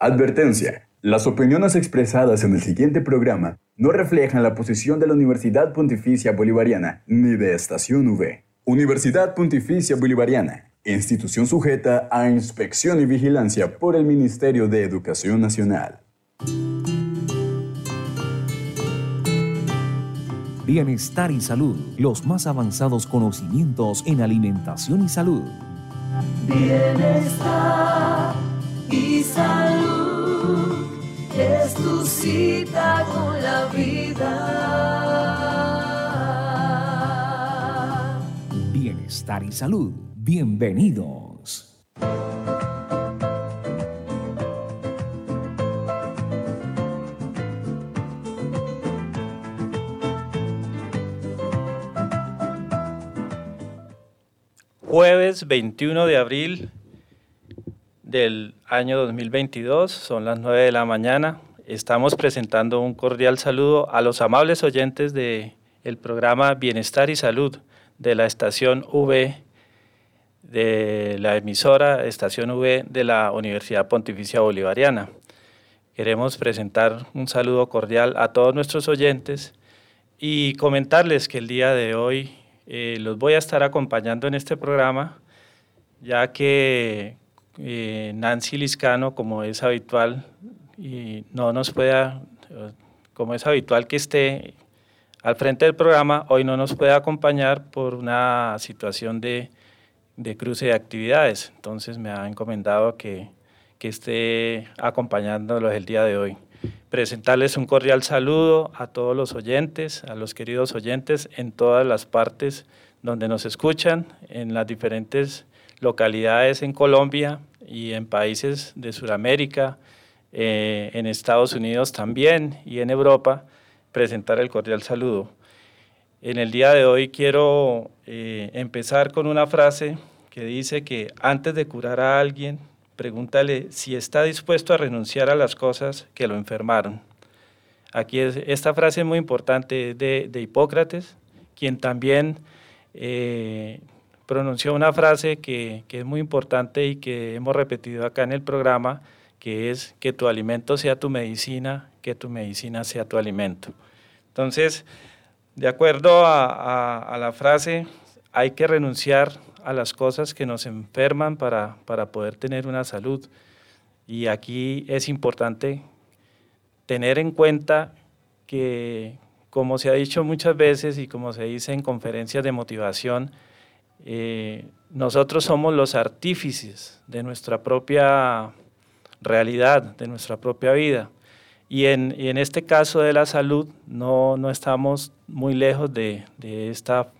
Advertencia. Las opiniones expresadas en el siguiente programa no reflejan la posición de la Universidad Pontificia Bolivariana ni de Estación V. Universidad Pontificia Bolivariana, institución sujeta a inspección y vigilancia por el Ministerio de Educación Nacional. Bienestar y salud, los más avanzados conocimientos en alimentación y salud. Bienestar y salud es tu cita con la vida. Bienestar y salud, bienvenidos. Jueves 21 de abril del año 2022, son las 9 de la mañana. Estamos presentando un cordial saludo a los amables oyentes del el programa Bienestar y Salud de la estación V, de la emisora estación V de la Universidad Pontificia Bolivariana. Queremos presentar un saludo cordial a todos nuestros oyentes y comentarles que el día de hoy eh, los voy a estar acompañando en este programa, ya que eh, Nancy Liscano, como es habitual, y no nos pueda, como es habitual que esté al frente del programa, hoy no nos puede acompañar por una situación de, de cruce de actividades. Entonces me ha encomendado que, que esté acompañándolos el día de hoy. Presentarles un cordial saludo a todos los oyentes, a los queridos oyentes en todas las partes donde nos escuchan, en las diferentes localidades en Colombia y en países de Sudamérica, eh, en Estados Unidos también y en Europa, presentar el cordial saludo. En el día de hoy quiero eh, empezar con una frase que dice que antes de curar a alguien, pregúntale si está dispuesto a renunciar a las cosas que lo enfermaron. Aquí es, esta frase es muy importante de, de Hipócrates, quien también eh, pronunció una frase que, es muy importante y que hemos repetido acá en el programa, que es que tu alimento sea tu medicina, que tu medicina sea tu alimento. Entonces, de acuerdo a, la frase, hay que renunciar a las cosas que nos enferman para, poder tener una salud. Y aquí es importante tener en cuenta que, como se ha dicho muchas veces y como se dice en conferencias de motivación, eh, nosotros somos los artífices de nuestra propia realidad, de nuestra propia vida. Y en, este caso de la salud no, estamos muy lejos de, esta,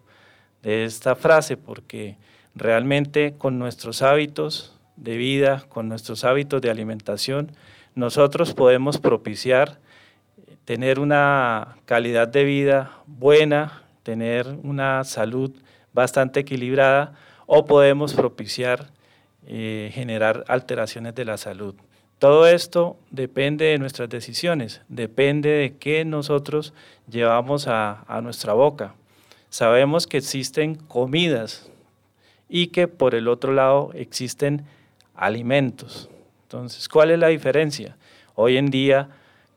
de esta frase, porque realmente con nuestros hábitos de vida, con nuestros hábitos de alimentación, nosotros podemos propiciar tener una calidad de vida buena, tener una salud bastante equilibrada o podemos propiciar eh, generar alteraciones de la salud. Todo esto depende de nuestras decisiones, depende de qué nosotros llevamos a, a nuestra boca. Sabemos que existen comidas y que por el otro lado existen alimentos. Entonces, ¿cuál es la diferencia? Hoy en día,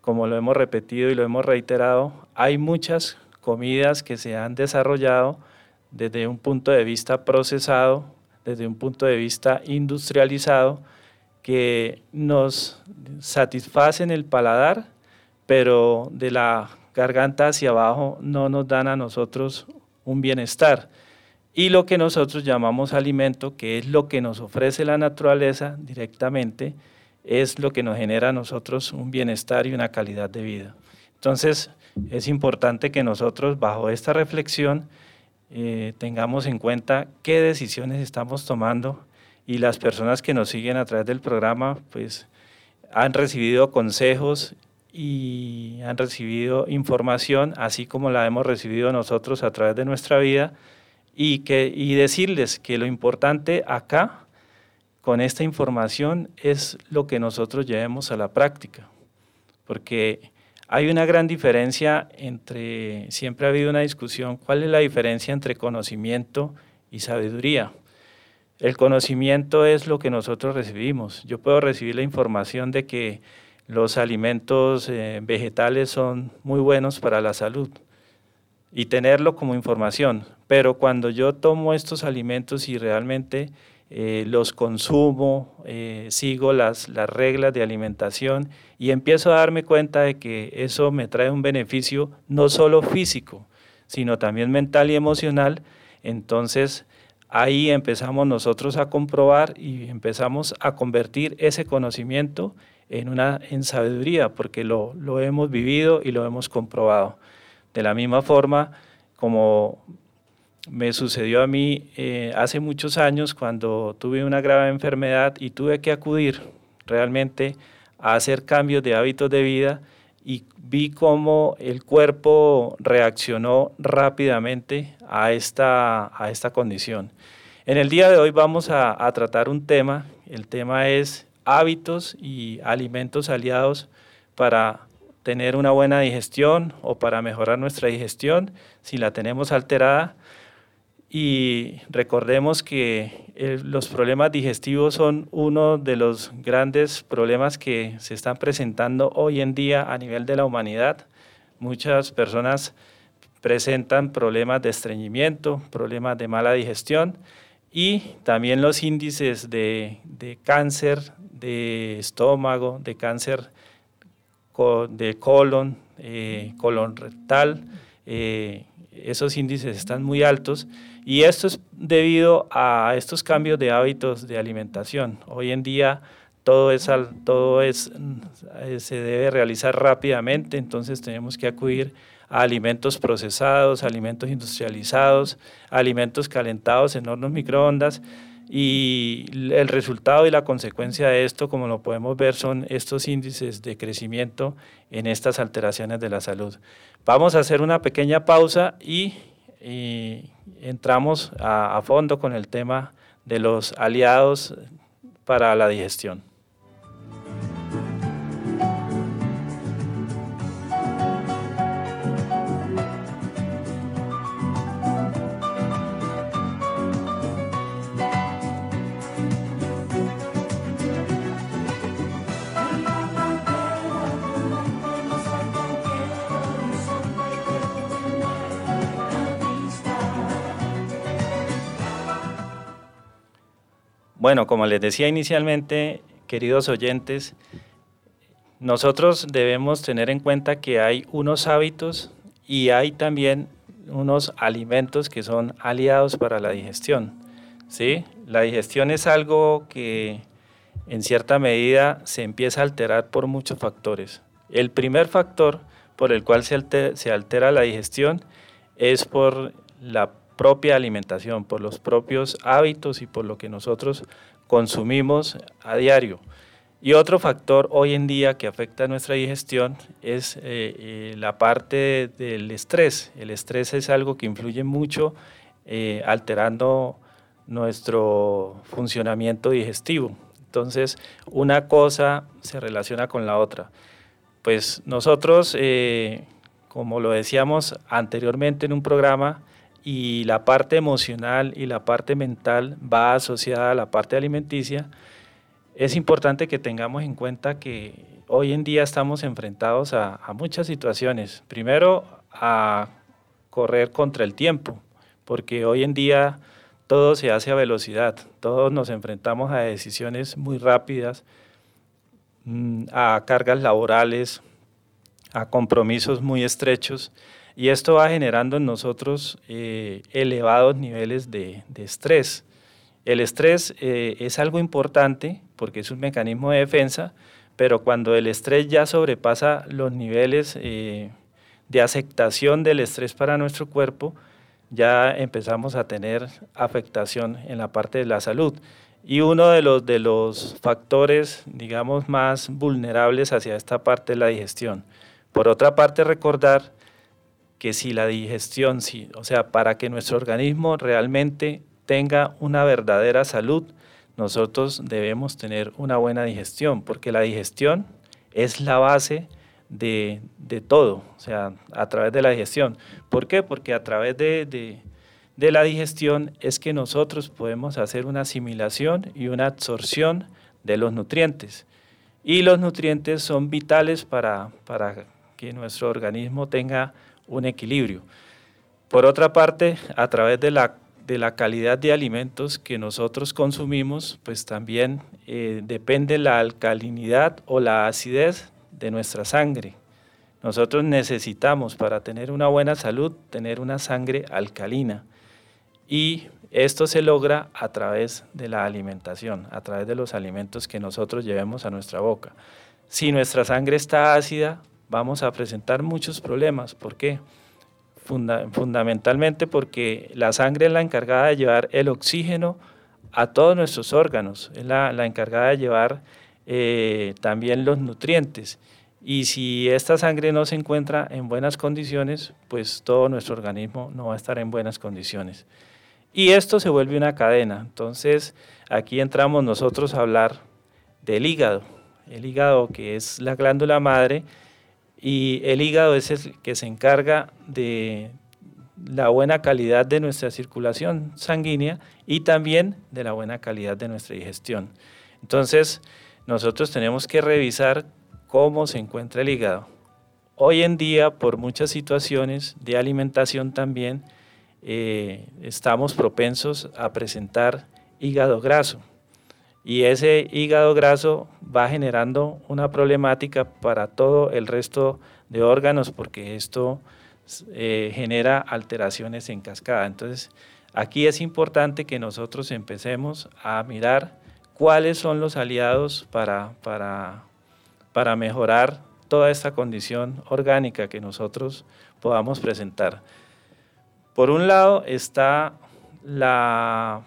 como lo hemos repetido y lo hemos reiterado, hay muchas comidas que se han desarrollado desde un punto de vista procesado, desde un punto de vista industrializado, que nos satisfacen el paladar, pero de la garganta hacia abajo no nos dan a nosotros un bienestar. Y lo que nosotros llamamos alimento, que es lo que nos ofrece la naturaleza directamente, es lo que nos genera a nosotros un bienestar y una calidad de vida. Entonces, es importante que nosotros, bajo esta reflexión, eh, tengamos en cuenta qué decisiones estamos tomando y las personas que nos siguen a través del programa pues han recibido consejos y han recibido información así como la hemos recibido nosotros a través de nuestra vida y, que, y decirles que lo importante acá con esta información es lo que nosotros llevemos a la práctica porque hay una gran diferencia entre, siempre ha habido una discusión, ¿cuál es la diferencia entre conocimiento y sabiduría? El conocimiento es lo que nosotros recibimos. Yo puedo recibir la información de que los alimentos eh, vegetales son muy buenos para la salud y tenerlo como información, pero cuando yo tomo estos alimentos y realmente eh, los consumo, eh, sigo las, las reglas de alimentación y empiezo a darme cuenta de que eso me trae un beneficio no solo físico, sino también mental y emocional, entonces ahí empezamos nosotros a comprobar y empezamos a convertir ese conocimiento en una en sabiduría, porque lo, lo hemos vivido y lo hemos comprobado. De la misma forma, como me sucedió a mí eh, hace muchos años cuando tuve una grave enfermedad y tuve que acudir realmente a hacer cambios de hábitos de vida y vi cómo el cuerpo reaccionó rápidamente a esta, a esta condición. En el día de hoy vamos a, a tratar un tema, el tema es hábitos y alimentos aliados para tener una buena digestión o para mejorar nuestra digestión si la tenemos alterada. Y recordemos que eh, los problemas digestivos son uno de los grandes problemas que se están presentando hoy en día a nivel de la humanidad. Muchas personas presentan problemas de estreñimiento, problemas de mala digestión y también los índices de, de cáncer de estómago, de cáncer de colon, eh, colon rectal, eh, esos índices están muy altos y esto es debido a estos cambios de hábitos de alimentación. Hoy en día todo, es, todo es, eh, se debe realizar rápidamente, entonces tenemos que acudir a alimentos procesados, alimentos industrializados, alimentos calentados en hornos microondas y el resultado y la consecuencia de esto, como lo podemos ver, son estos índices de crecimiento en estas alteraciones de la salud. Vamos a hacer una pequeña pausa y, entramos a fondo con el tema de los aliados para la digestión. Bueno, como les decía inicialmente, queridos oyentes, nosotros debemos tener en cuenta que hay unos hábitos y hay también unos alimentos que son aliados para la digestión. ¿sí? La digestión es algo que en cierta medida se empieza a alterar por muchos factores. El primer factor por el cual se altera, se altera la digestión es por la propia alimentación, por los propios hábitos y por lo que nosotros consumimos a diario. Y otro factor hoy en día que afecta a nuestra digestión es eh, eh, la parte del estrés. El estrés es algo que influye mucho eh, alterando nuestro funcionamiento digestivo. Entonces, una cosa se relaciona con la otra. Pues nosotros, como lo decíamos anteriormente en un programa, y la parte emocional y la parte mental va asociada a la parte alimenticia, es importante que tengamos en cuenta que hoy en día estamos enfrentados a, muchas situaciones. Primero, a correr contra el tiempo, porque hoy en día todo se hace a velocidad, todos nos enfrentamos a decisiones muy rápidas, mm, a cargas laborales, a compromisos muy estrechos y esto va generando en nosotros eh, elevados niveles de, estrés. El estrés eh, es algo importante porque es un mecanismo de defensa, pero cuando el estrés ya sobrepasa los niveles eh, de aceptación del estrés para nuestro cuerpo, ya empezamos a tener afectación en la parte de la salud. Y uno de los, de los factores, digamos, más vulnerables hacia esta parte es la digestión. Por otra parte, recordar que si la digestión, o sea, para que nuestro organismo realmente tenga una verdadera salud, nosotros debemos tener una buena digestión, porque la digestión es la base de, todo, o sea, a través de la digestión. ¿Por qué? Porque a través de, de la digestión es que nosotros podemos hacer una asimilación y una absorción de los nutrientes. Y los nutrientes son vitales para, para que nuestro organismo tenga un equilibrio. Por otra parte, a través de la, de la calidad de alimentos que nosotros consumimos, pues también eh, depende la alcalinidad o la acidez de nuestra sangre. Nosotros necesitamos para tener una buena salud tener una sangre alcalina y esto se logra a través de la alimentación, a través de los alimentos que nosotros llevemos a nuestra boca. Si nuestra sangre está ácida, vamos a presentar muchos problemas. ¿Por qué? fundamentalmente porque la sangre es la encargada de llevar el oxígeno a todos nuestros órganos, es la, encargada de llevar eh, también los nutrientes. Y si esta sangre no se encuentra en buenas condiciones, pues todo nuestro organismo no va a estar en buenas condiciones. Y esto se vuelve una cadena. Entonces, aquí entramos nosotros a hablar del hígado. El hígado que es la glándula madre y el hígado es el que se encarga de la buena calidad de nuestra circulación sanguínea y también de la buena calidad de nuestra digestión. Entonces, nosotros tenemos que revisar cómo se encuentra el hígado. Hoy en día, por muchas situaciones de alimentación también, eh, estamos propensos a presentar hígado graso. Y ese hígado graso va generando una problemática para todo el resto de órganos porque esto eh, genera alteraciones en cascada. Entonces, aquí es importante que nosotros empecemos a mirar cuáles son los aliados para, para para mejorar toda esta condición orgánica que nosotros podamos presentar. Por un lado está la,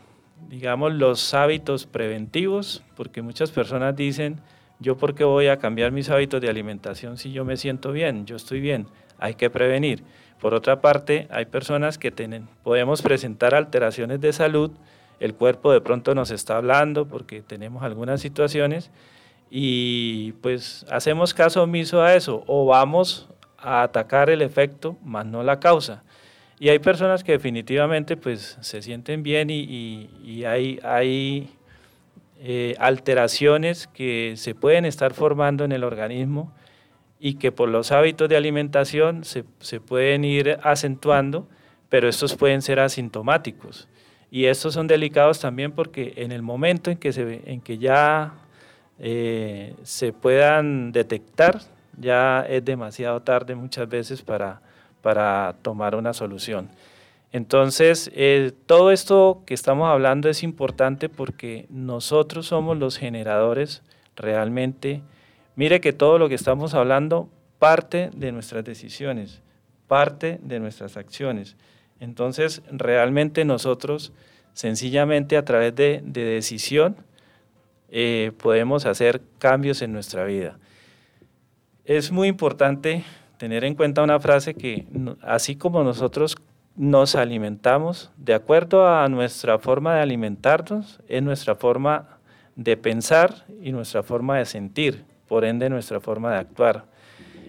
digamos, los hábitos preventivos, porque muchas personas dicen, yo por qué voy a cambiar mis hábitos de alimentación si yo me siento bien, yo estoy bien, hay que prevenir. Por otra parte, hay personas que tienen, podemos presentar alteraciones de salud, el cuerpo de pronto nos está hablando porque tenemos algunas situaciones y pues hacemos caso omiso a eso o vamos a atacar el efecto más no la causa. Y hay personas que definitivamente pues se sienten bien y, hay, hay eh, alteraciones que se pueden estar formando en el organismo y que por los hábitos de alimentación se, se pueden ir acentuando, pero estos pueden ser asintomáticos. Y estos son delicados también porque en el momento en que, se, en que ya eh, se puedan detectar, ya es demasiado tarde muchas veces para, para tomar una solución. Entonces, eh, todo esto que estamos hablando es importante porque nosotros somos los generadores realmente. Mire que todo lo que estamos hablando parte de nuestras decisiones, parte de nuestras acciones. Entonces, realmente nosotros, sencillamente a través de, de decisión, eh, podemos hacer cambios en nuestra vida. Es muy importante tener en cuenta una frase que así como nosotros nos alimentamos, de acuerdo a nuestra forma de alimentarnos, es nuestra forma de pensar y nuestra forma de sentir, por ende nuestra forma de actuar.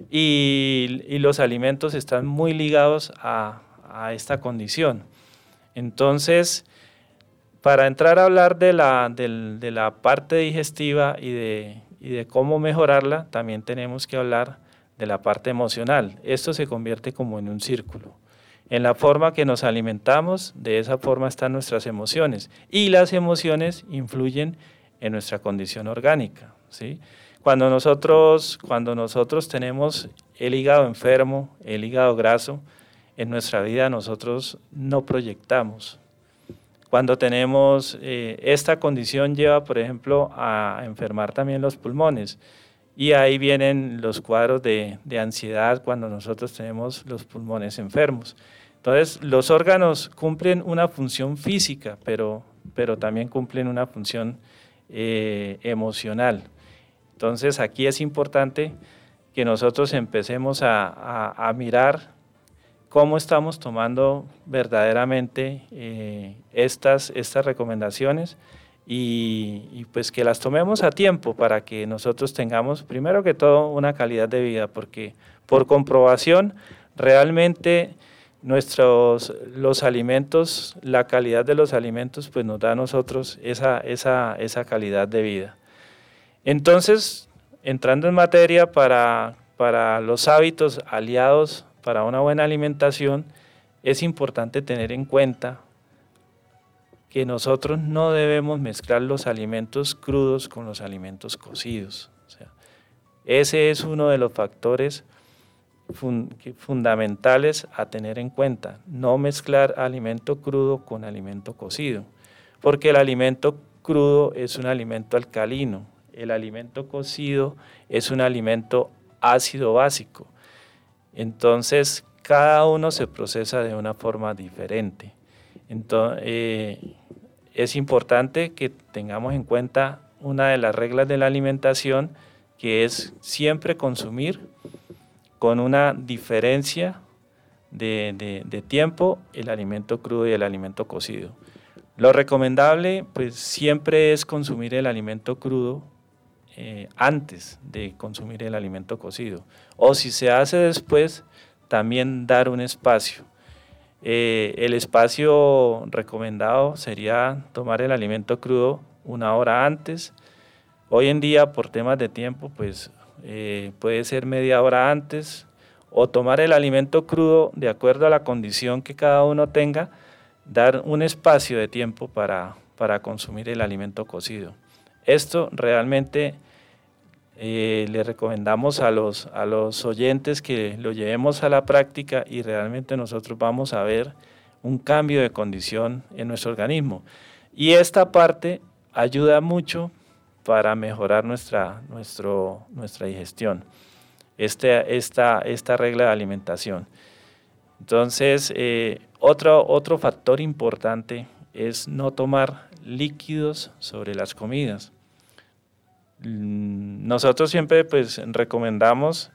Y, los alimentos están muy ligados a, esta condición. Entonces, para entrar a hablar de la, de, la parte digestiva y de, y de cómo mejorarla, también tenemos que hablar de la parte emocional. Esto se convierte como en un círculo. En la forma que nos alimentamos, de esa forma están nuestras emociones. Y las emociones influyen en nuestra condición orgánica. ¿sí? Cuando, nosotros, cuando nosotros tenemos el hígado enfermo, el hígado graso, en nuestra vida nosotros no proyectamos, cuando tenemos eh, esta condición lleva, por ejemplo, a enfermar también los pulmones. Y ahí vienen los cuadros de, ansiedad cuando nosotros tenemos los pulmones enfermos. Entonces, los órganos cumplen una función física, pero, pero también cumplen una función eh, emocional. Entonces, aquí es importante que nosotros empecemos a, a mirar cómo estamos tomando verdaderamente eh, estas, estas recomendaciones y, pues que las tomemos a tiempo para que nosotros tengamos, primero que todo, una calidad de vida, porque por comprobación realmente nuestros los alimentos, la calidad de los alimentos, pues nos da a nosotros esa, esa, esa calidad de vida. Entonces, entrando en materia para, para los hábitos aliados para una buena alimentación, es importante tener en cuenta que nosotros no debemos mezclar los alimentos crudos con los alimentos cocidos. ese es uno de los factores fundamentales a tener en cuenta, no mezclar alimento crudo con alimento cocido, porque el alimento crudo es un alimento alcalino, el alimento cocido es un alimento ácido básico. Entonces, cada uno se procesa de una forma diferente. Entonces, eh, es importante que tengamos en cuenta una de las reglas de la alimentación, que es siempre consumir con una diferencia de, tiempo el alimento crudo y el alimento cocido. Lo recomendable pues siempre es consumir el alimento crudo eh, antes de consumir el alimento cocido. O si se hace después, también dar un espacio. Eh, el espacio recomendado sería tomar el alimento crudo una hora antes. Hoy en día, por temas de tiempo, pues eh, puede ser media hora antes, o tomar el alimento crudo de acuerdo a la condición que cada uno tenga, dar un espacio de tiempo para, para consumir el alimento cocido. Esto realmente eh, le recomendamos a los, a los oyentes que lo llevemos a la práctica y realmente nosotros vamos a ver un cambio de condición en nuestro organismo. Y esta parte ayuda mucho para mejorar nuestra, nuestro, nuestra digestión, este, esta, esta regla de alimentación. Entonces, eh, otro, otro factor importante es no tomar líquidos sobre las comidas. Mm, nosotros siempre pues recomendamos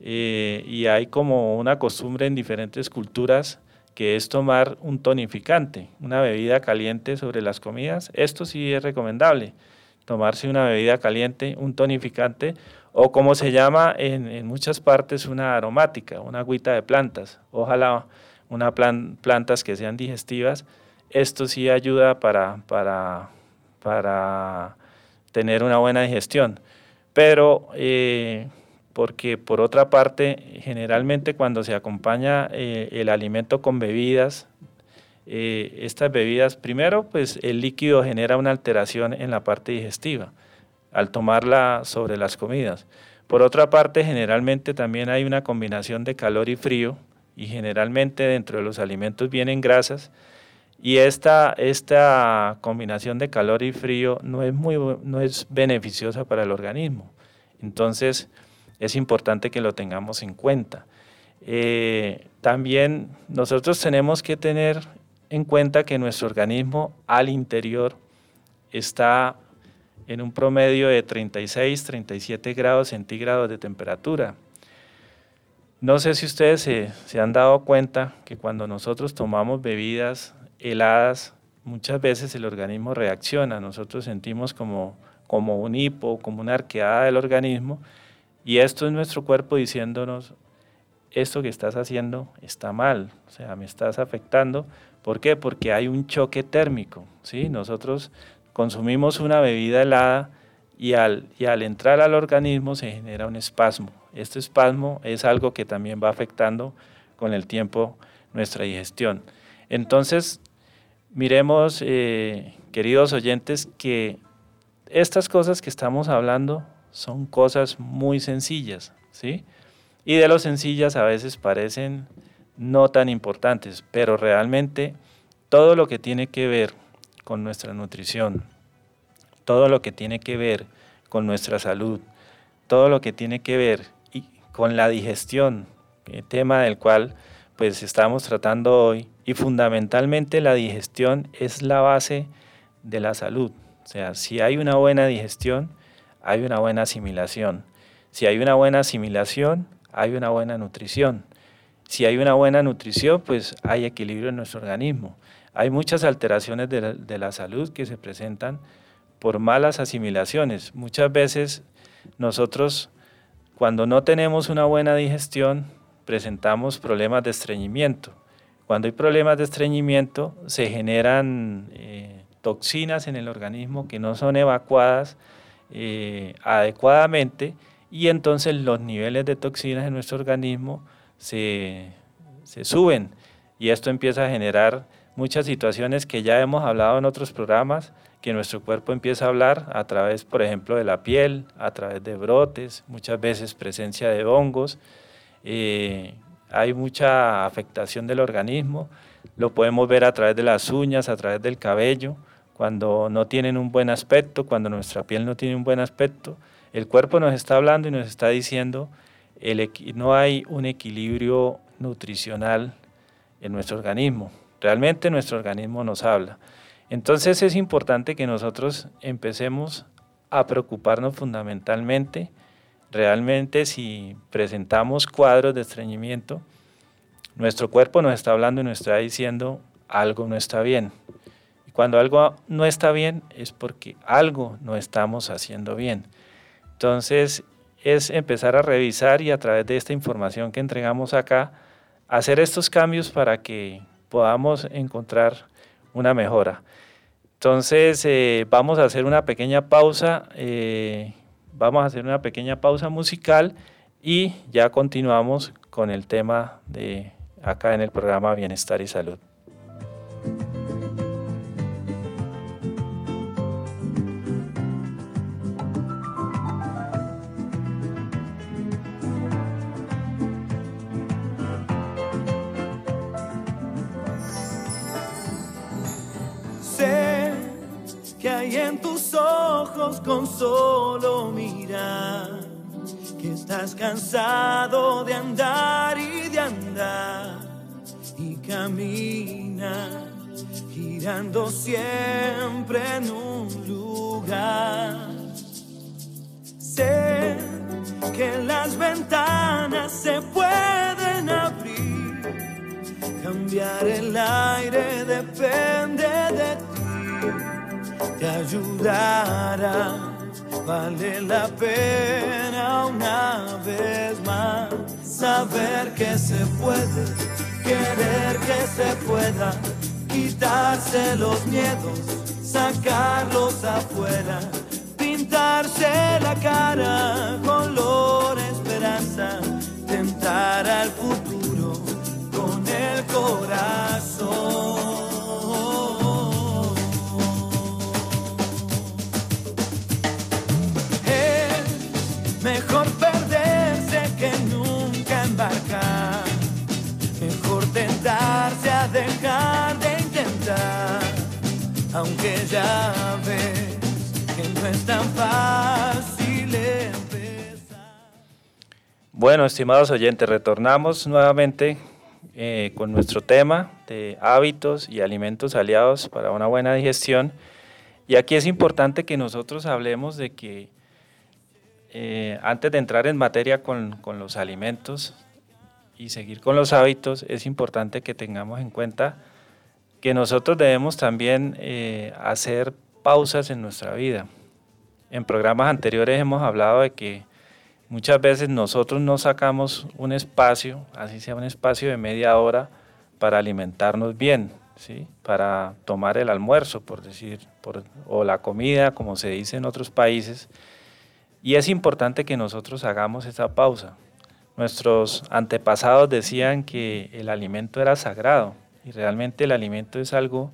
eh, y hay como una costumbre en diferentes culturas que es tomar un tonificante, una bebida caliente sobre las comidas. Esto sí es recomendable tomarse una bebida caliente, un tonificante o como se llama en, muchas partes una aromática, una agüita de plantas, ojalá una plantas que sean digestivas. Esto sí ayuda para, para, para tener una buena digestión. Pero eh, porque por otra parte, generalmente cuando se acompaña eh, el alimento con bebidas, eh, estas bebidas, primero, pues el líquido genera una alteración en la parte digestiva al tomarla sobre las comidas. Por otra parte, generalmente también hay una combinación de calor y frío y generalmente dentro de los alimentos vienen grasas y esta, esta combinación de calor y frío no es, muy, no es beneficiosa para el organismo. Entonces, es importante que lo tengamos en cuenta. Eh, también nosotros tenemos que tener en cuenta que nuestro organismo al interior está en un promedio de 36, 37 grados centígrados de temperatura. No sé si ustedes se, han dado cuenta que cuando nosotros tomamos bebidas heladas, muchas veces el organismo reacciona. Nosotros sentimos como, como un hipo, como una arqueada del organismo, y esto es nuestro cuerpo diciéndonos, esto que estás haciendo está mal, o sea, me estás afectando ¿Por qué? Porque hay un choque térmico. ¿sí? Nosotros consumimos una bebida helada y al, y al entrar al organismo se genera un espasmo. Este espasmo es algo que también va afectando con el tiempo nuestra digestión. Entonces, miremos, eh, queridos oyentes, que estas cosas que estamos hablando son cosas muy sencillas, ¿sí? Y de lo sencillas a veces parecen no tan importantes, pero realmente todo lo que tiene que ver con nuestra nutrición, todo lo que tiene que ver con nuestra salud, todo lo que tiene que ver con la digestión, el tema del cual pues estamos tratando hoy, y fundamentalmente la digestión es la base de la salud. O sea, si hay una buena digestión, hay una buena asimilación. Si hay una buena asimilación, hay una buena nutrición. Si hay una buena nutrición, pues hay equilibrio en nuestro organismo. Hay muchas alteraciones de la, salud que se presentan por malas asimilaciones. Muchas veces nosotros, cuando no tenemos una buena digestión, presentamos problemas de estreñimiento. Cuando hay problemas de estreñimiento, se generan eh, toxinas en el organismo que no son evacuadas eh, adecuadamente y entonces los niveles de toxinas en nuestro organismo se, se suben y esto empieza a generar muchas situaciones que ya hemos hablado en otros programas, que nuestro cuerpo empieza a hablar a través, por ejemplo, de la piel, a través de brotes, muchas veces presencia de hongos. Eh, hay mucha afectación del organismo, lo podemos ver a través de las uñas, a través del cabello, cuando no tienen un buen aspecto, cuando nuestra piel no tiene un buen aspecto, el cuerpo nos está hablando y nos está diciendo el, no hay un equilibrio nutricional en nuestro organismo. Realmente nuestro organismo nos habla. Entonces es importante que nosotros empecemos a preocuparnos fundamentalmente, realmente si presentamos cuadros de estreñimiento, nuestro cuerpo nos está hablando y nos está diciendo algo no está bien. Y cuando algo no está bien es porque algo no estamos haciendo bien. Entonces es empezar a revisar y a través de esta información que entregamos acá, hacer estos cambios para que podamos encontrar una mejora. Entonces, eh, vamos a hacer una pequeña pausa, eh, vamos a hacer una pequeña pausa musical y ya continuamos con el tema de acá en el programa Bienestar y Salud. Con solo mirar que estás cansado de andar y de andar y camina girando siempre en un lugar. Sé que las ventanas se pueden abrir, cambiar el aire depende de ti te ayudará. Vale la pena una vez más saber que se puede, querer que se pueda, quitarse los miedos, sacarlos afuera, pintarse la cara, color esperanza, tentar al futuro ya ves que no es tan fácil empezar. Bueno, estimados oyentes, retornamos nuevamente eh, con nuestro tema de hábitos y alimentos aliados para una buena digestión. Y aquí es importante que nosotros hablemos de que eh, antes de entrar en materia con, los alimentos y seguir con los hábitos, es importante que tengamos en cuenta que nosotros debemos también eh, hacer pausas en nuestra vida. En programas anteriores hemos hablado de que muchas veces nosotros no sacamos un espacio, así sea un espacio de media hora, para alimentarnos bien, ¿sí? para tomar el almuerzo, por decir, o la comida, como se dice en otros países, y es importante que nosotros hagamos esa pausa. Nuestros antepasados decían que el alimento era sagrado y realmente el alimento es algo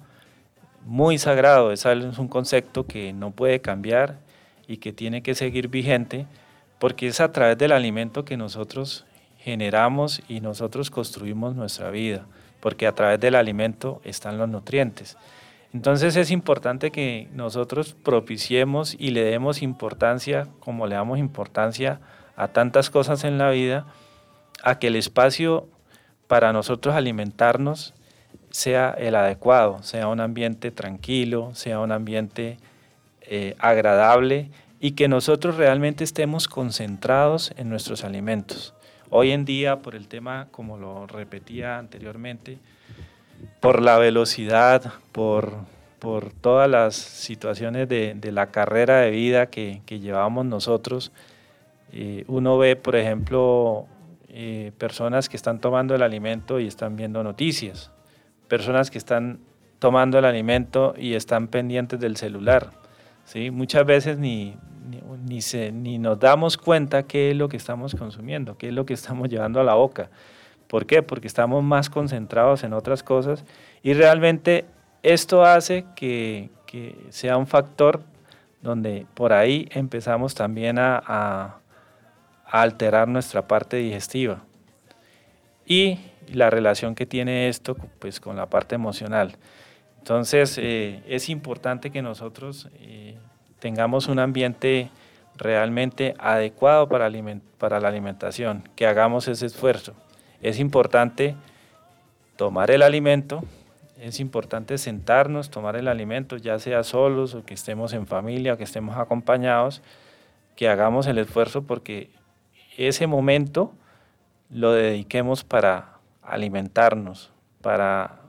muy sagrado, es un concepto que no puede cambiar y que tiene que seguir vigente porque es a través del alimento que nosotros generamos y nosotros construimos nuestra vida, porque a través del alimento están los nutrientes. Entonces es importante que nosotros propiciemos y le demos importancia, como le damos importancia a tantas cosas en la vida, a que el espacio para nosotros alimentarnos sea el adecuado, sea un ambiente tranquilo, sea un ambiente eh, agradable y que nosotros realmente estemos concentrados en nuestros alimentos. Hoy en día, por el tema, como lo repetía anteriormente, por la velocidad, por, por todas las situaciones de, la carrera de vida que, llevamos nosotros. Eh, uno ve, por ejemplo, eh, personas que están tomando el alimento y están viendo noticias. Personas que están tomando el alimento y están pendientes del celular. ¿sí? Muchas veces ni, ni, se, ni nos damos cuenta qué es lo que estamos consumiendo, qué es lo que estamos llevando a la boca. ¿Por qué? Porque estamos más concentrados en otras cosas y realmente esto hace que, que sea un factor donde por ahí empezamos también a, a, alterar nuestra parte digestiva y la relación que tiene esto pues, con la parte emocional. Entonces eh, es importante que nosotros eh, tengamos un ambiente realmente adecuado para, para la alimentación, que hagamos ese esfuerzo. Es importante tomar el alimento, es importante sentarnos, tomar el alimento, ya sea solos o que estemos en familia o que estemos acompañados, que hagamos el esfuerzo porque ese momento lo dediquemos para alimentarnos, para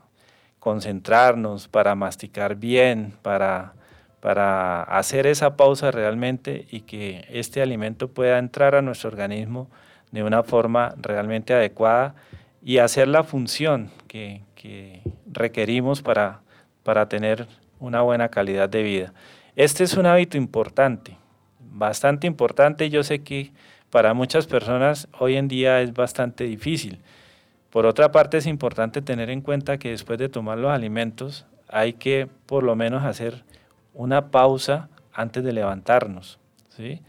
concentrarnos, para masticar bien, para, para hacer esa pausa realmente y que este alimento pueda entrar a nuestro organismo de una forma realmente adecuada y hacer la función que, que requerimos para, para tener una buena calidad de vida. Este es un hábito importante, bastante importante. Yo sé que para muchas personas hoy en día es bastante difícil. Por otra parte, es importante tener en cuenta que después de tomar los alimentos hay que por lo menos hacer una pausa antes de levantarnos. ¿sí?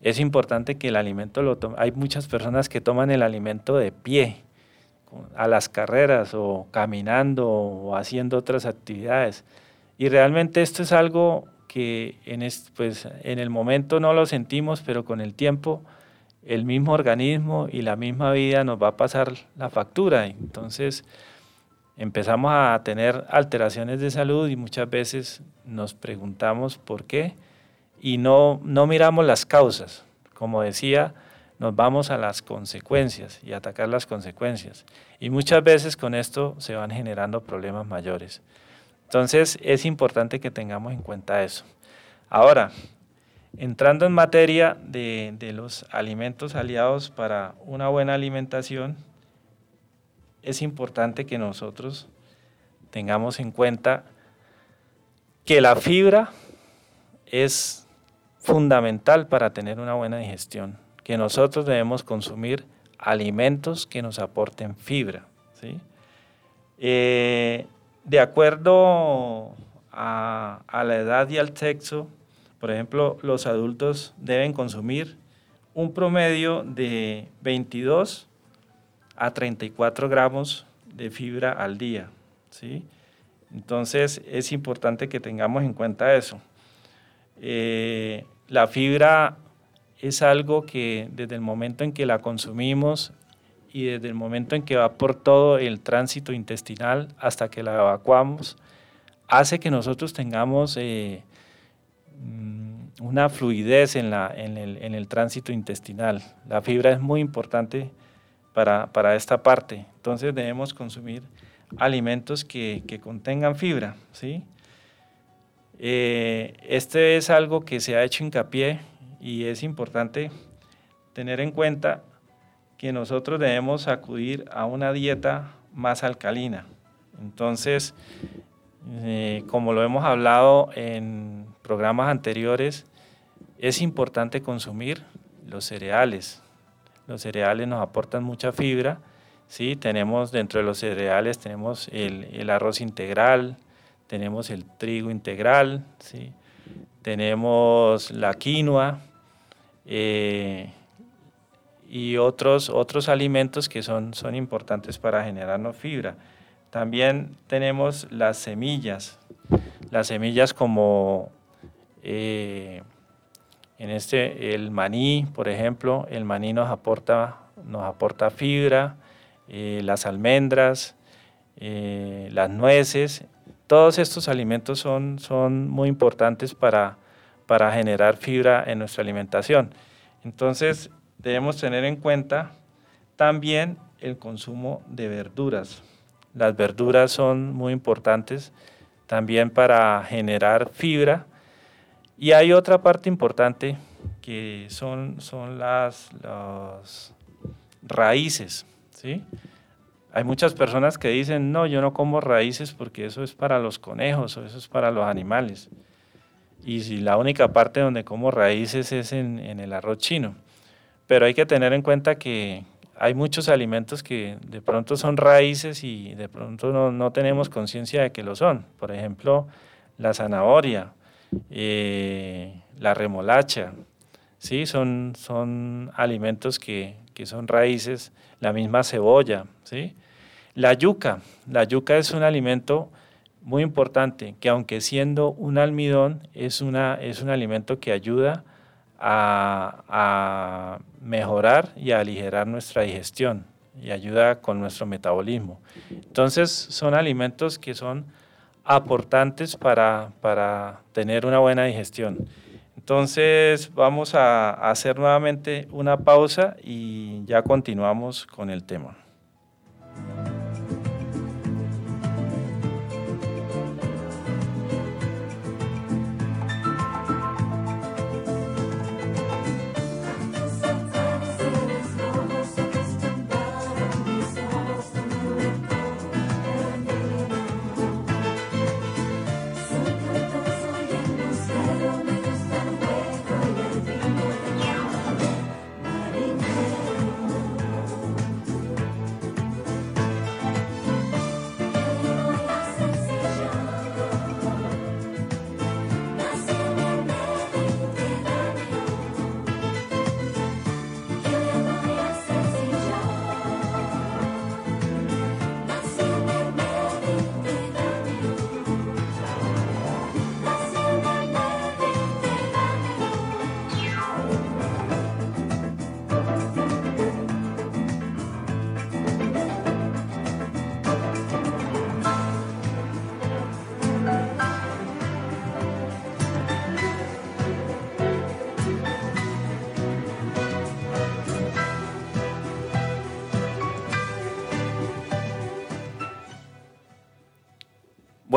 Es importante que el alimento lo tome. Hay muchas personas que toman el alimento de pie a las carreras o caminando o haciendo otras actividades. Y realmente esto es algo que en, pues, en el momento no lo sentimos, pero con el tiempo el mismo organismo y la misma vida nos va a pasar la factura. Entonces empezamos a tener alteraciones de salud y muchas veces nos preguntamos por qué y no, no miramos las causas. Como decía, nos vamos a las consecuencias y atacar las consecuencias. Y muchas veces con esto se van generando problemas mayores. Entonces es importante que tengamos en cuenta eso. Ahora, entrando en materia de, los alimentos aliados para una buena alimentación, es importante que nosotros tengamos en cuenta que la fibra es fundamental para tener una buena digestión que nosotros debemos consumir alimentos que nos aporten fibra. Eh, de acuerdo a, la edad y al sexo, por ejemplo, los adultos deben consumir un promedio de 22 a 34 gramos de fibra al día. ¿sí? Entonces es importante que tengamos en cuenta eso. Eh, la fibra es algo que desde el momento en que la consumimos y desde el momento en que va por todo el tránsito intestinal hasta que la evacuamos, hace que nosotros tengamos eh, una fluidez en, la, en, el, en, el, tránsito intestinal. La fibra es muy importante para, para esta parte, entonces debemos consumir alimentos que, que contengan fibra. ¿sí? Eh, este es algo que se ha hecho hincapié y es importante tener en cuenta que nosotros debemos acudir a una dieta más alcalina. Entonces, eh, como lo hemos hablado en programas anteriores, es importante consumir los cereales. Los cereales nos aportan mucha fibra. ¿sí? Tenemos dentro de los cereales tenemos el, arroz integral, tenemos el trigo integral, ¿sí? tenemos la quinoa, eh, y otros, otros alimentos que son, son importantes para generarnos fibra. También tenemos las semillas, las semillas como eh, en este, el maní, por ejemplo, el maní nos aporta, nos aporta fibra, eh, las almendras, las nueces, todos estos alimentos son, son muy importantes para, para generar fibra en nuestra alimentación. Entonces, debemos tener en cuenta también el consumo de verduras. Las verduras son muy importantes también para generar fibra. Y hay otra parte importante que son, son las, raíces. ¿sí? hay muchas personas que dicen, no, yo no como raíces porque eso es para los conejos o eso es para los animales. Y si la única parte donde como raíces es en, en el arroz chino. Pero hay que tener en cuenta que hay muchos alimentos que de pronto son raíces y de pronto no, no tenemos conciencia de que lo son. Por ejemplo, la zanahoria, eh, la remolacha, ¿sí? son, son alimentos que, que, son raíces, la misma cebolla. ¿sí? La yuca, la yuca es un alimento muy importante que aunque siendo un almidón es, una, es un alimento que ayuda a, mejorar y a aligerar nuestra digestión y ayuda con nuestro metabolismo. Entonces son alimentos que son aportantes para, para tener una buena digestión. Entonces vamos a hacer nuevamente una pausa y ya continuamos con el tema.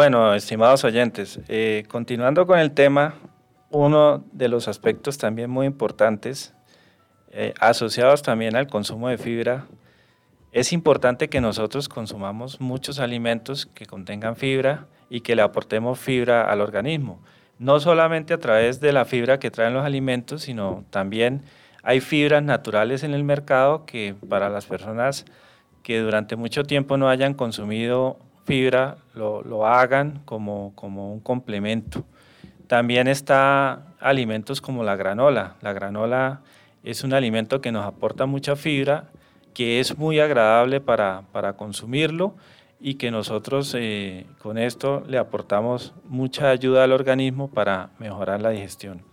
Bueno, estimados oyentes, eh, continuando con el tema, uno de los aspectos también muy importantes, eh, asociados también al consumo de fibra, es importante que nosotros consumamos muchos alimentos que contengan fibra y que le aportemos fibra al organismo. No solamente a través de la fibra que traen los alimentos, sino también hay fibras naturales en el mercado que para las personas que durante mucho tiempo no hayan consumido fibra lo, hagan como, como, un complemento. También está alimentos como la granola. La granola es un alimento que nos aporta mucha fibra, que es muy agradable para, para consumirlo y que nosotros eh, con esto le aportamos mucha ayuda al organismo para mejorar la digestión.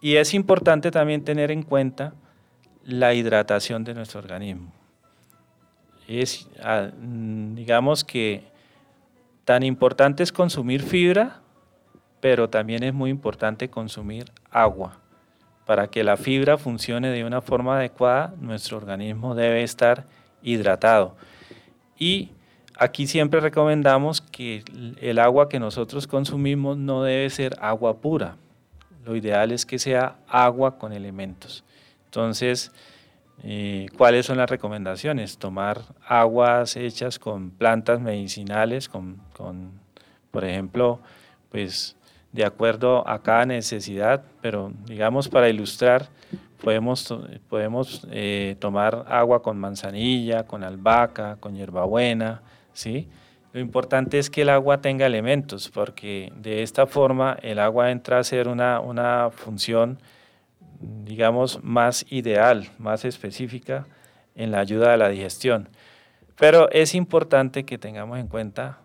Y es importante también tener en cuenta la hidratación de nuestro organismo es, ah, digamos que tan importante es consumir fibra, pero también es muy importante consumir agua. Para que la fibra funcione de una forma adecuada, nuestro organismo debe estar hidratado. Y aquí siempre recomendamos que el agua que nosotros consumimos no debe ser agua pura. Lo ideal es que sea agua con elementos. Entonces, ¿Cuáles son las recomendaciones? Tomar aguas hechas con plantas medicinales, con, por ejemplo, pues de acuerdo a cada necesidad, pero digamos para ilustrar, podemos, podemos eh, tomar agua con manzanilla, con albahaca, con hierbabuena, ¿sí? Lo importante es que el agua tenga elementos, porque de esta forma el agua entra a ser una, una función digamos, más ideal, más específica en la ayuda a la digestión. Pero es importante que tengamos en cuenta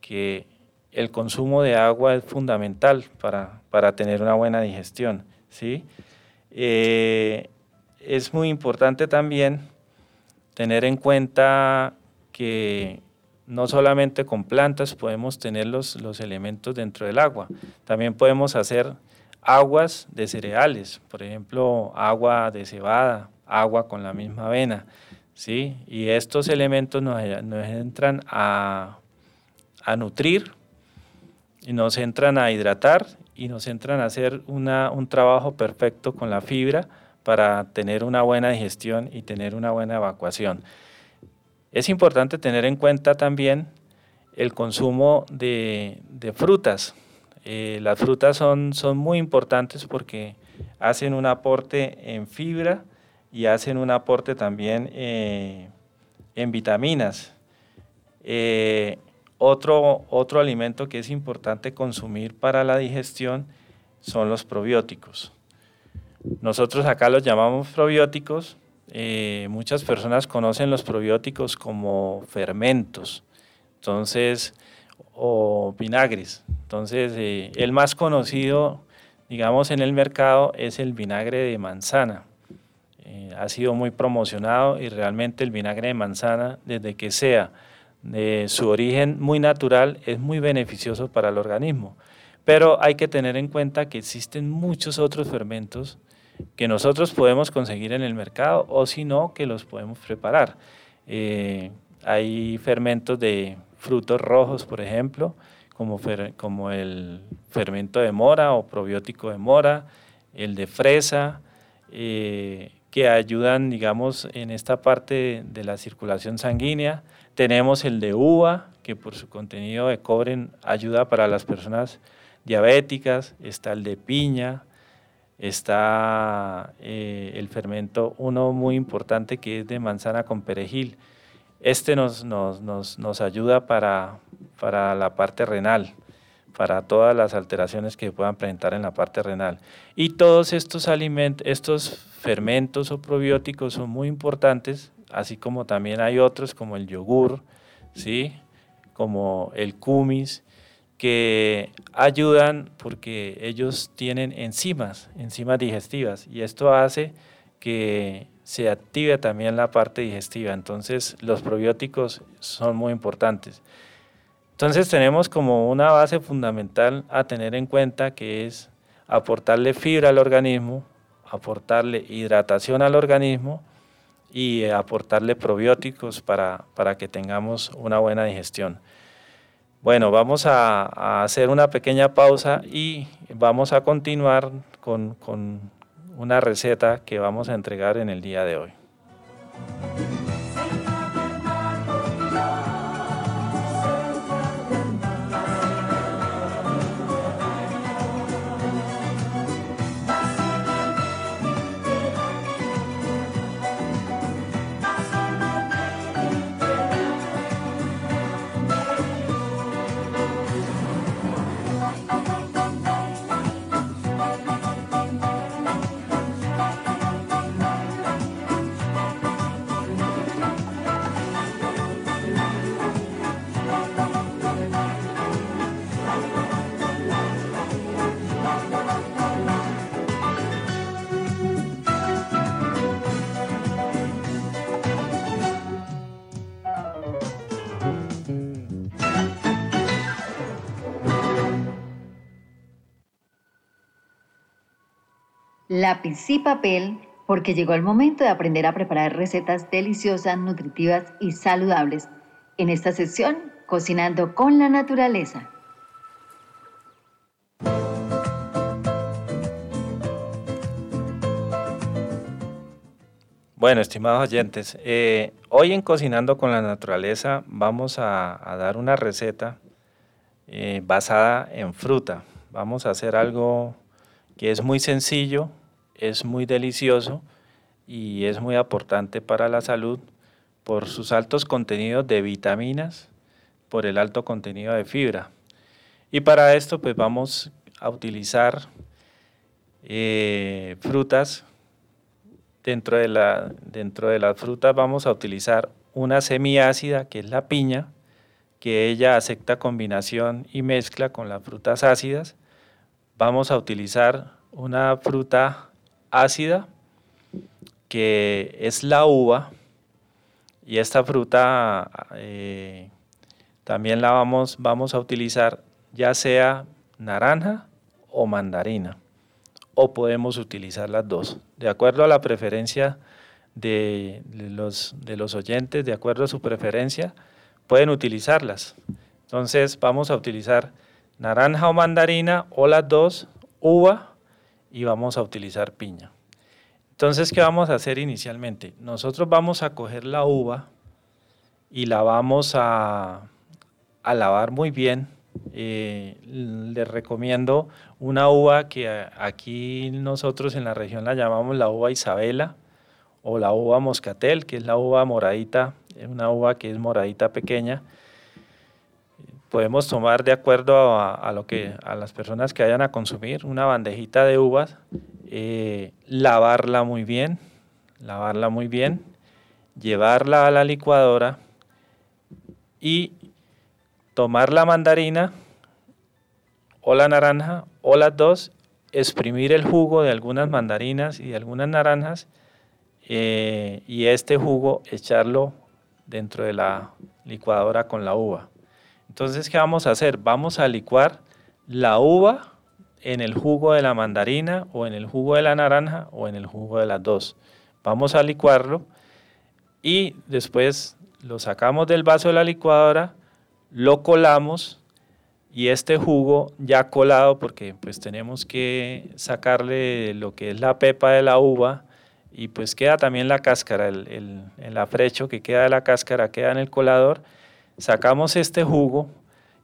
que el consumo de agua es fundamental para, tener una buena digestión. ¿sí? Eh, es muy importante también tener en cuenta que no solamente con plantas podemos tener los, los elementos dentro del agua, también podemos hacer aguas de cereales, por ejemplo, agua de cebada, agua con la misma avena, ¿sí? Y estos elementos nos, entran a, nutrir y nos entran a hidratar y nos entran a hacer un trabajo perfecto con la fibra para tener una buena digestión y tener una buena evacuación. Es importante tener en cuenta también el consumo de, frutas. Eh, las frutas son, son muy importantes porque hacen un aporte en fibra y hacen un aporte también eh, en vitaminas. Eh, otro, otro alimento que es importante consumir para la digestión son los probióticos. Nosotros acá los llamamos probióticos. Muchas personas conocen los probióticos como fermentos, entonces, o vinagres. Entonces, el más conocido, digamos, en el mercado es el vinagre de manzana. Eh, ha sido muy promocionado y realmente el vinagre de manzana, desde que sea de su origen muy natural, es muy beneficioso para el organismo. Pero hay que tener en cuenta que existen muchos otros fermentos que nosotros podemos conseguir en el mercado o si no, que los podemos preparar. Eh, hay fermentos de frutos rojos, por ejemplo, como, como el fermento de mora o probiótico de mora, el de fresa, eh, que ayudan, digamos, en esta parte de la circulación sanguínea. Tenemos el de uva, que por su contenido de cobre ayuda para las personas diabéticas. Está el de piña, está eh, el fermento, uno muy importante que es de manzana con perejil. Este nos, nos, nos, nos ayuda para, para la parte renal para todas las alteraciones que puedan presentar en la parte renal. Y todos estos alimentos, estos fermentos o probióticos son muy importantes, así como también hay otros como el yogur, ¿sí? como el kumis, que ayudan porque ellos tienen enzimas, enzimas digestivas, y esto hace que se active también la parte digestiva. Entonces los probióticos son muy importantes. Entonces tenemos como una base fundamental a tener en cuenta que es aportarle fibra al organismo, aportarle hidratación al organismo y aportarle probióticos para, que tengamos una buena digestión. Bueno, vamos a, hacer una pequeña pausa y vamos a continuar con, con una receta que vamos a entregar en el día de hoy. Lápiz y papel porque llegó el momento de aprender a preparar recetas deliciosas, nutritivas y saludables. En esta sección, Cocinando con la Naturaleza. Bueno, estimados oyentes, eh, hoy en Cocinando con la Naturaleza vamos a, dar una receta eh, basada en fruta. Vamos a hacer algo que es muy sencillo, es muy delicioso y es muy aportante para la salud por sus altos contenidos de vitaminas, por el alto contenido de fibra. Y para esto pues vamos a utilizar eh, frutas. Dentro de, la, dentro de las frutas vamos a utilizar una semiácida que es la piña, que ella acepta combinación y mezcla con las frutas ácidas. Vamos a utilizar una fruta ácida, que es la uva, y esta fruta eh, también la vamos, vamos a utilizar ya sea naranja o mandarina, o podemos utilizar las dos, de acuerdo a la preferencia de, los, de los oyentes, de acuerdo a su preferencia, pueden utilizarlas. Entonces vamos a utilizar naranja o mandarina o las dos, uva y vamos a utilizar piña. Entonces, ¿qué vamos a hacer inicialmente? Nosotros vamos a coger la uva y la vamos a, a lavar muy bien. Eh, les recomiendo una uva que aquí nosotros en la región la llamamos la uva Isabela o la uva moscatel, que es la uva moradita, una uva que es moradita pequeña. Podemos tomar de acuerdo a, lo que a las personas que vayan a consumir una bandejita de uvas, eh, lavarla muy bien, lavarla muy bien, llevarla a la licuadora y tomar la mandarina o la naranja o las dos, exprimir el jugo de algunas mandarinas y de algunas naranjas eh, y este jugo echarlo dentro de la licuadora con la uva. Entonces, ¿qué vamos a hacer? Vamos a licuar la uva en el jugo de la mandarina o en el jugo de la naranja o en el jugo de las dos. Vamos a licuarlo y después lo sacamos del vaso de la licuadora, lo colamos y este jugo ya colado, porque pues tenemos que sacarle lo que es la pepa de la uva y pues queda también la cáscara, el, el, afrecho que queda de la cáscara queda en el colador, sacamos este jugo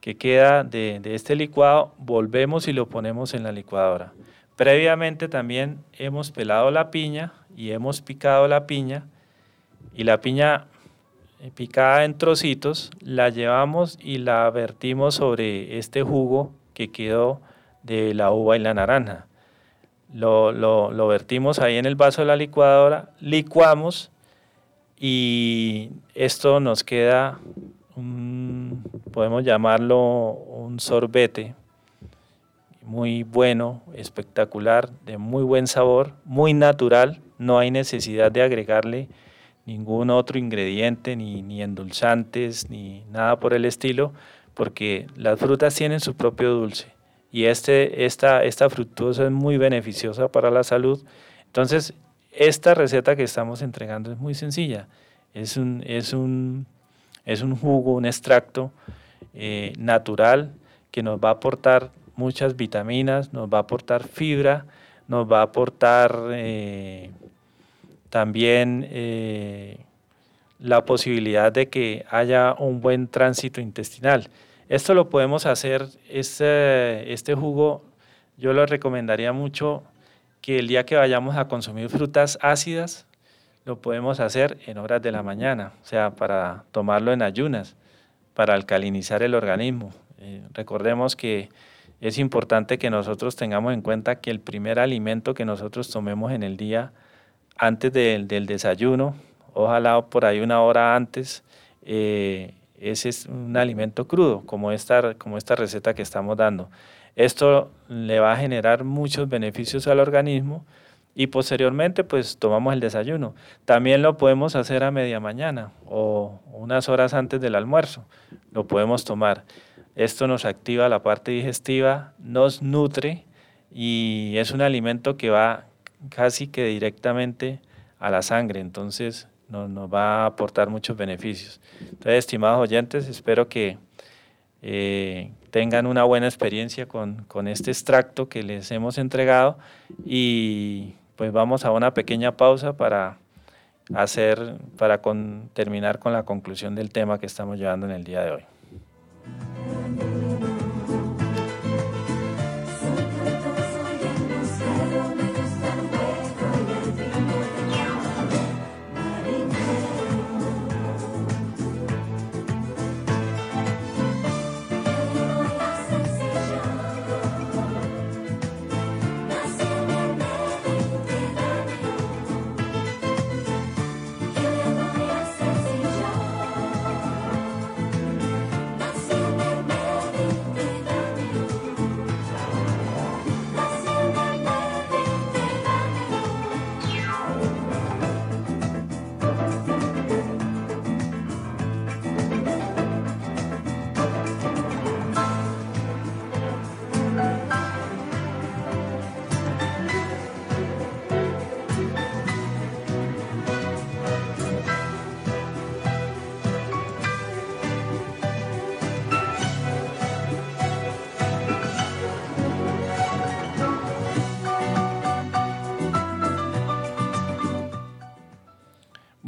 que queda de, este licuado, volvemos y lo ponemos en la licuadora. Previamente también hemos pelado la piña y hemos picado la piña y la piña eh, picada en trocitos, la llevamos y la vertimos sobre este jugo que quedó de la uva y la naranja. Lo, lo, vertimos ahí en el vaso de la licuadora, licuamos y esto nos queda, podemos llamarlo un sorbete muy bueno, espectacular, de muy buen sabor, muy natural, no hay necesidad de agregarle ningún otro ingrediente, ni, ni endulzantes, ni nada por el estilo, porque las frutas tienen su propio dulce y este, esta, esta fructuosa es muy beneficiosa para la salud. Entonces, esta receta que estamos entregando es muy sencilla. Es un, es un, es un jugo, un extracto eh, natural que nos va a aportar muchas vitaminas, nos va a aportar fibra, nos va a aportar eh, también eh, la posibilidad de que haya un buen tránsito intestinal. Esto lo podemos hacer, este, este jugo yo lo recomendaría mucho que el día que vayamos a consumir frutas ácidas, lo podemos hacer en horas de la mañana, o sea, para tomarlo en ayunas, para alcalinizar el organismo. Eh, recordemos que es importante que nosotros tengamos en cuenta que el primer alimento que nosotros tomemos en el día antes del desayuno, ojalá por ahí una hora antes, eh, es un alimento crudo, como esta, como esta receta que estamos dando. Esto le va a generar muchos beneficios al organismo y posteriormente pues tomamos el desayuno. También lo podemos hacer a media mañana o unas horas antes del almuerzo. Lo podemos tomar. Esto nos activa la parte digestiva, nos nutre y es un alimento que va casi que directamente a la sangre, entonces nos, va a aportar muchos beneficios. Entonces, estimados oyentes, espero que eh, tengan una buena experiencia con, con, este extracto que les hemos entregado y pues vamos a una pequeña pausa para hacer, para terminar con la conclusión del tema que estamos llevando en el día de hoy.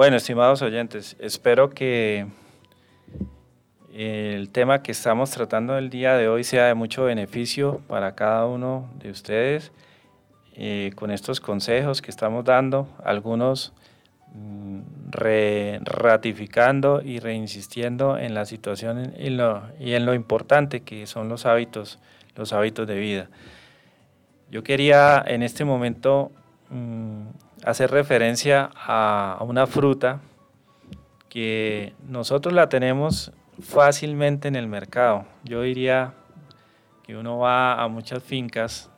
Bueno, estimados oyentes, espero que el tema que estamos tratando el día de hoy sea de mucho beneficio para cada uno de ustedes eh, con estos consejos que estamos dando, algunos mm, ratificando y reinsistiendo en la situación y, en lo importante que son los hábitos, los hábitos de vida. Yo quería en este momento mm, hacer referencia a, una fruta que nosotros la tenemos fácilmente en el mercado. Yo diría que uno va a muchas fincas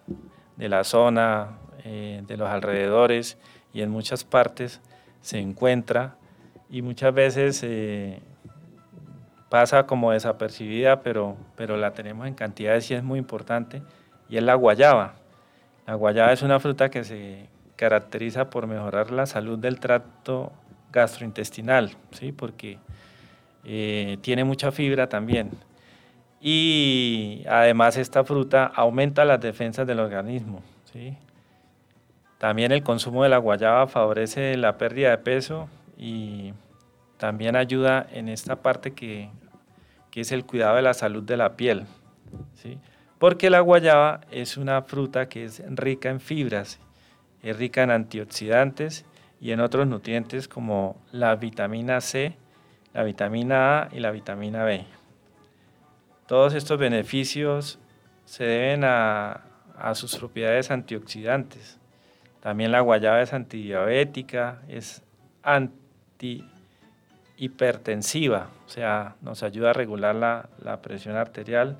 de la zona, eh, de los alrededores y en muchas partes se encuentra y muchas veces eh, pasa como desapercibida, pero, pero la tenemos en cantidades y es muy importante, y es la guayaba. La guayaba es una fruta que se caracteriza por mejorar la salud del tracto gastrointestinal, ¿sí? porque eh, tiene mucha fibra también. Y además esta fruta aumenta las defensas del organismo. ¿sí? También el consumo de la guayaba favorece la pérdida de peso y también ayuda en esta parte que, que es el cuidado de la salud de la piel. ¿sí? porque la guayaba es una fruta que es rica en fibras, es rica en antioxidantes y en otros nutrientes como la vitamina C, la vitamina A y la vitamina B. Todos estos beneficios se deben a, sus propiedades antioxidantes. También la guayaba es antidiabética, es antihipertensiva, o sea, nos ayuda a regular la presión arterial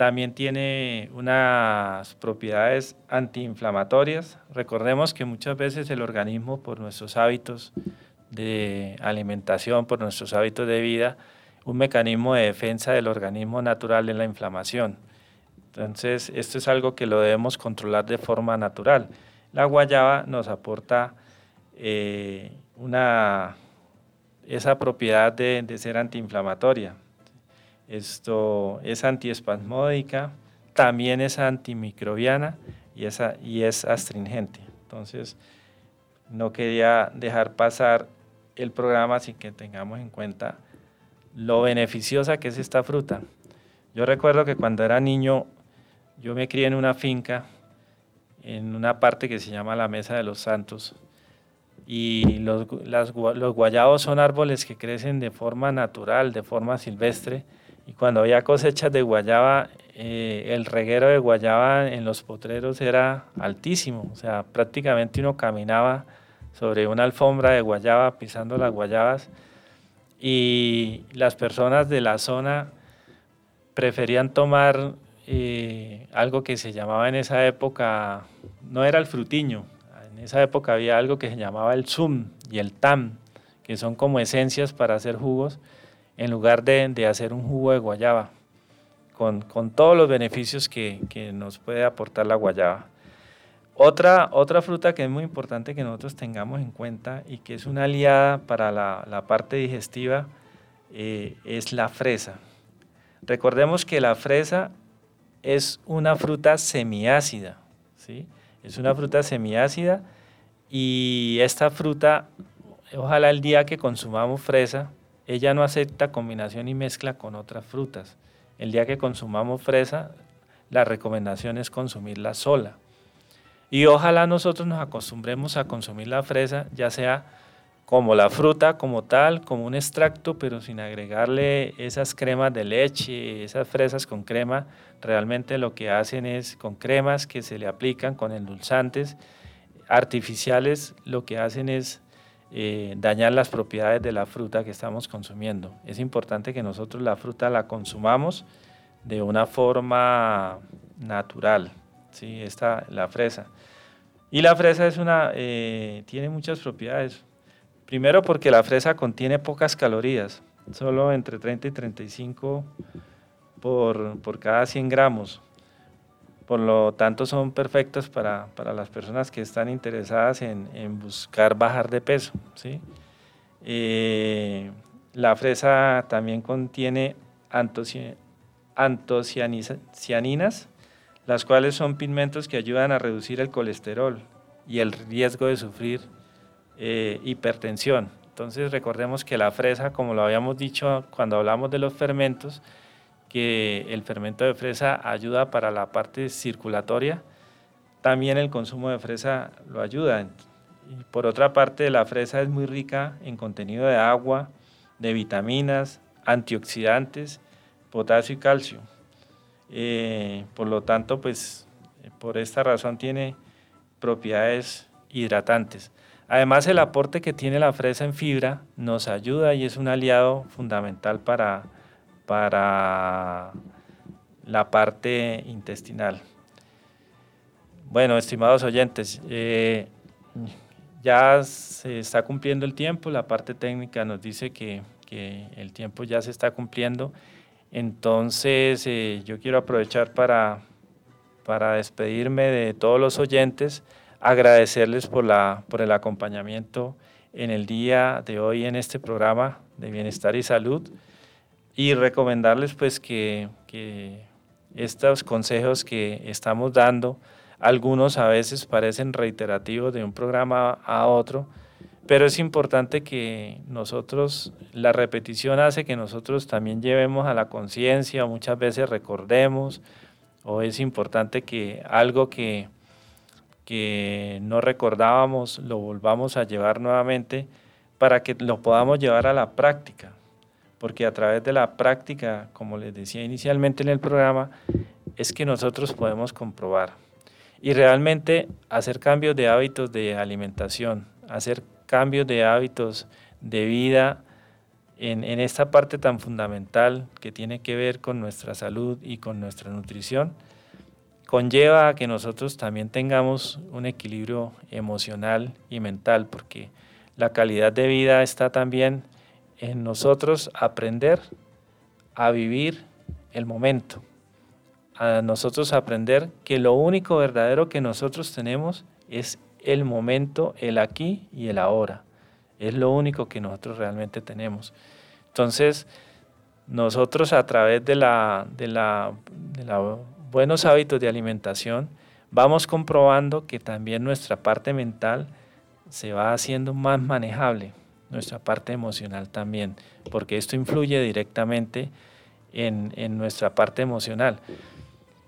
también tiene unas propiedades antiinflamatorias. Recordemos que muchas veces el organismo, por nuestros hábitos de alimentación, por nuestros hábitos de vida, un mecanismo de defensa del organismo natural es la inflamación. Entonces, esto es algo que lo debemos controlar de forma natural. La guayaba nos aporta eh, una, esa propiedad de ser antiinflamatoria. Esto es antiespasmódica, también es antimicrobiana y es, y es astringente. Entonces, no quería dejar pasar el programa sin que tengamos en cuenta lo beneficiosa que es esta fruta. Yo recuerdo que cuando era niño, yo me crié en una finca, en una parte que se llama la Mesa de los Santos, y los, los guayabos son árboles que crecen de forma natural, de forma silvestre, y cuando había cosechas de guayaba, eh, el reguero de guayaba en los potreros era altísimo, o sea, prácticamente uno caminaba sobre una alfombra de guayaba pisando las guayabas y las personas de la zona preferían tomar eh, algo que se llamaba en esa época, no era el frutiño, en esa época había algo que se llamaba el zum y el tam, que son como esencias para hacer jugos en lugar de, hacer un jugo de guayaba, con, todos los beneficios que, nos puede aportar la guayaba. Otra, otra fruta que es muy importante que nosotros tengamos en cuenta y que es una aliada para la, parte digestiva eh, es la fresa. Recordemos que la fresa es una fruta semiácida, ¿sí? Es una fruta semiácida y esta fruta, ojalá el día que consumamos fresa, ella no acepta combinación y mezcla con otras frutas. El día que consumamos fresa, la recomendación es consumirla sola. Y ojalá nosotros nos acostumbremos a consumir la fresa, ya sea como la fruta como tal, como un extracto, pero sin agregarle esas cremas de leche, esas fresas con crema, realmente lo que hacen es con cremas que se le aplican con endulzantes artificiales, lo que hacen es eh, dañar las propiedades de la fruta que estamos consumiendo. Es importante que nosotros la fruta la consumamos de una forma natural, ¿sí? Esta, la fresa. Y la fresa es una, eh, tiene muchas propiedades. Primero porque la fresa contiene pocas calorías, solo entre 30 y 35 por, por cada 100 gramos por lo tanto son perfectos para, las personas que están interesadas en, buscar bajar de peso. ¿sí? Eh, la fresa también contiene antocianinas, las cuales son pigmentos que ayudan a reducir el colesterol y el riesgo de sufrir eh, hipertensión. Entonces recordemos que la fresa, como lo habíamos dicho cuando hablamos de los fermentos, que el fermento de fresa ayuda para la parte circulatoria, también el consumo de fresa lo ayuda. Y por otra parte, la fresa es muy rica en contenido de agua, de vitaminas, antioxidantes, potasio y calcio. Eh, por lo tanto, pues por esta razón tiene propiedades hidratantes. Además, el aporte que tiene la fresa en fibra nos ayuda y es un aliado fundamental para, para la parte intestinal. Bueno, estimados oyentes, eh, ya se está cumpliendo el tiempo, la parte técnica nos dice que, el tiempo ya se está cumpliendo, entonces eh, yo quiero aprovechar para, para despedirme de todos los oyentes, agradecerles por, la, por el acompañamiento en el día de hoy en este programa de bienestar y salud y recomendarles pues que, que estos consejos que estamos dando, algunos a veces parecen reiterativos de un programa a otro, pero es importante que nosotros, la repetición hace que nosotros también llevemos a la conciencia, muchas veces recordemos, o es importante que algo que, que no recordábamos lo volvamos a llevar nuevamente para que lo podamos llevar a la práctica, porque a través de la práctica, como les decía inicialmente en el programa, es que nosotros podemos comprobar y realmente hacer cambios de hábitos de alimentación, hacer cambios de hábitos de vida en, esta parte tan fundamental que tiene que ver con nuestra salud y con nuestra nutrición, conlleva a que nosotros también tengamos un equilibrio emocional y mental, porque la calidad de vida está también en nosotros aprender a vivir el momento a nosotros aprender que lo único verdadero que nosotros tenemos es el momento, el aquí y el ahora. Es lo único que nosotros realmente tenemos. Entonces, nosotros a través de la, de la, de buenos hábitos de alimentación, vamos comprobando que también nuestra parte mental se va haciendo más manejable, nuestra parte emocional también, porque esto influye directamente en, en nuestra parte emocional.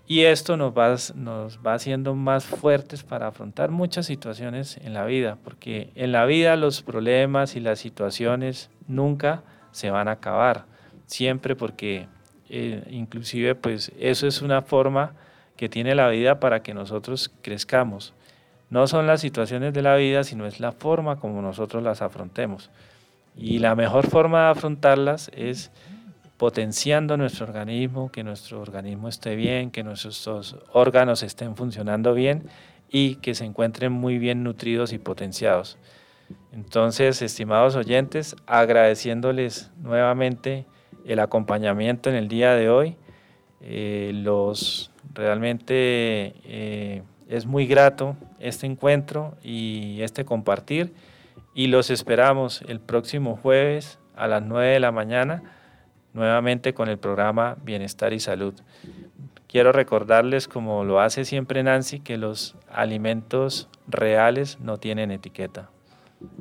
Y esto nos va, nos va haciendo más fuertes para afrontar muchas situaciones en la vida, porque en la vida los problemas y las situaciones nunca se van a acabar, siempre porque eh, inclusive pues eso es una forma que tiene la vida para que nosotros crezcamos. No son las situaciones de la vida, sino es la forma como nosotros las afrontemos. Y la mejor forma de afrontarlas es potenciando nuestro organismo, que nuestro organismo esté bien, que nuestros órganos estén funcionando bien y que se encuentren muy bien nutridos y potenciados. Entonces, estimados oyentes, agradeciéndoles nuevamente el acompañamiento en el día de hoy, eh, los realmente eh, es muy grato este encuentro y este compartir y los esperamos el próximo jueves a las 9 de la mañana nuevamente con el programa Bienestar y Salud. Quiero recordarles, como lo hace siempre Nancy, que los alimentos reales no tienen etiqueta.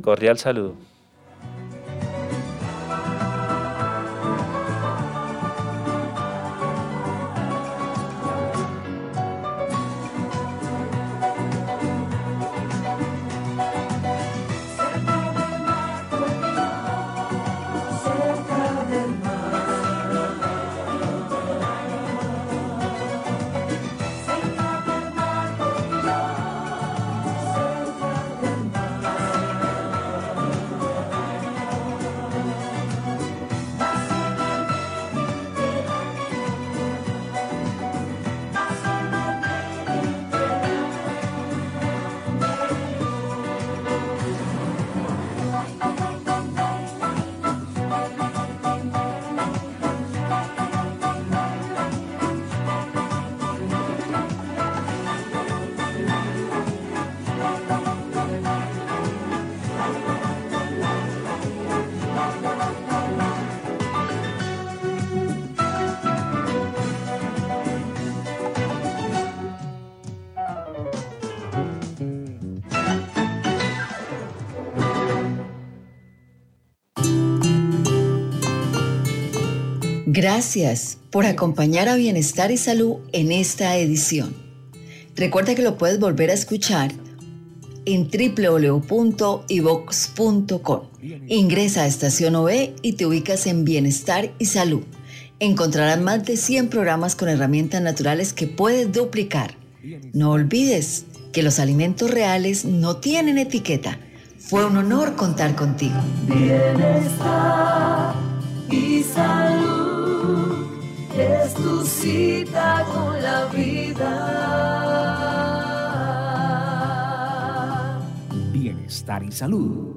Cordial saludo. Gracias por acompañar a Bienestar y Salud en esta edición. Recuerda que lo puedes volver a escuchar en www.ivox.com. Ingresa a Estación OE y te ubicas en Bienestar y Salud. Encontrarás más de 100 programas con herramientas naturales que puedes duplicar. No olvides que los alimentos reales no tienen etiqueta. Fue un honor contar contigo. Bienestar y salud es tu cita con la vida. Bienestar y salud